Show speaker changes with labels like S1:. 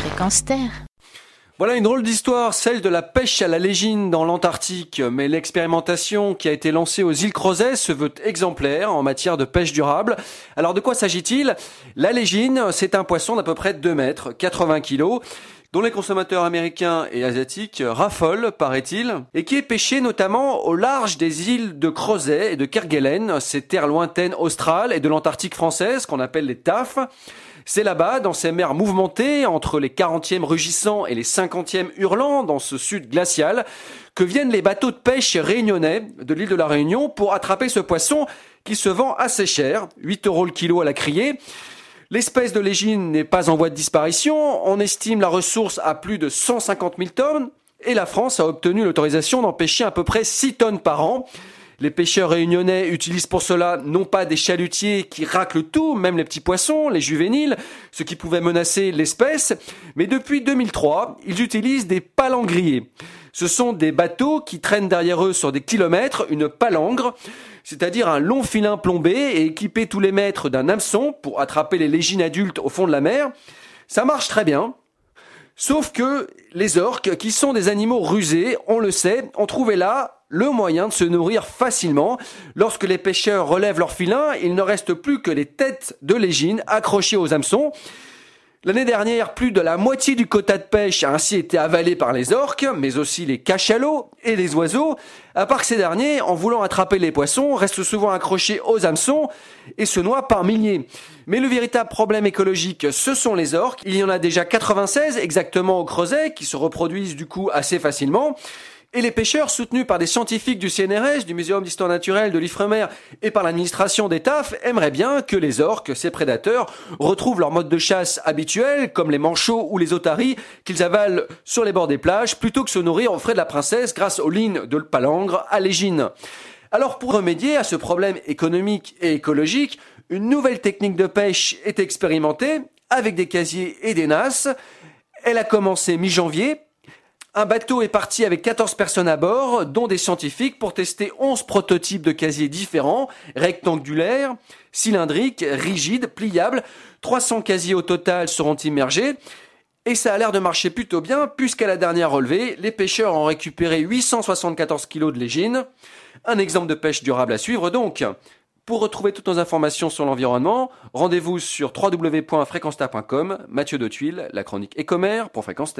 S1: Fréquence Terre.
S2: Voilà une drôle d'histoire, celle de la pêche à la légine dans l'Antarctique. Mais l'expérimentation qui a été lancée aux îles Crozet se veut exemplaire en matière de pêche durable. Alors de quoi s'agit-il? La légine, c'est un poisson d'à peu près 2 mètres, 80 kilos dont les consommateurs américains et asiatiques raffolent, paraît-il, et qui est pêché notamment au large des îles de Crozet et de Kerguelen, ces terres lointaines australes et de l'Antarctique française qu'on appelle les TAF. C'est là-bas, dans ces mers mouvementées, entre les 40e rugissants et les 50e hurlants, dans ce sud glacial, que viennent les bateaux de pêche réunionnais de l'île de la Réunion pour attraper ce poisson qui se vend assez cher, 8 euros le kilo à la criée. L'espèce de légine n'est pas en voie de disparition. On estime la ressource à plus de 150 000 tonnes. Et la France a obtenu l'autorisation d'en pêcher à peu près 6 tonnes par an. Les pêcheurs réunionnais utilisent pour cela non pas des chalutiers qui raclent tout, même les petits poissons, les juvéniles, ce qui pouvait menacer l'espèce, mais depuis 2003, ils utilisent des palangriers. Ce sont des bateaux qui traînent derrière eux sur des kilomètres une palangre, c'est-à-dire un long filin plombé et équipé tous les mètres d'un hameçon pour attraper les légines adultes au fond de la mer. Ça marche très bien. Sauf que les orques, qui sont des animaux rusés, on le sait, ont trouvé là le moyen de se nourrir facilement. Lorsque les pêcheurs relèvent leur filin, il ne reste plus que les têtes de légines accrochées aux hameçons. L'année dernière, plus de la moitié du quota de pêche a ainsi été avalé par les orques, mais aussi les cachalots et les oiseaux, à part que ces derniers, en voulant attraper les poissons, restent souvent accrochés aux hameçons et se noient par milliers. Mais le véritable problème écologique, ce sont les orques. Il y en a déjà 96 exactement au creuset, qui se reproduisent du coup assez facilement. Et les pêcheurs, soutenus par des scientifiques du CNRS, du Muséum d'histoire naturelle de l'Ifremer et par l'administration des TAF, aimeraient bien que les orques, ces prédateurs, retrouvent leur mode de chasse habituel, comme les manchots ou les otaries, qu'ils avalent sur les bords des plages, plutôt que se nourrir aux frais de la princesse grâce aux lignes de palangre à l'égine. Alors pour remédier à ce problème économique et écologique, une nouvelle technique de pêche est expérimentée avec des casiers et des nasses. Elle a commencé mi-janvier un bateau est parti avec 14 personnes à bord, dont des scientifiques, pour tester 11 prototypes de casiers différents, rectangulaires, cylindriques, rigides, pliables. 300 casiers au total seront immergés. Et ça a l'air de marcher plutôt bien, puisqu'à la dernière relevée, les pêcheurs ont récupéré 874 kg de légine. Un exemple de pêche durable à suivre donc. Pour retrouver toutes nos informations sur l'environnement, rendez-vous sur www.fréquenster.com. Mathieu de la chronique Écomère pour Fréquence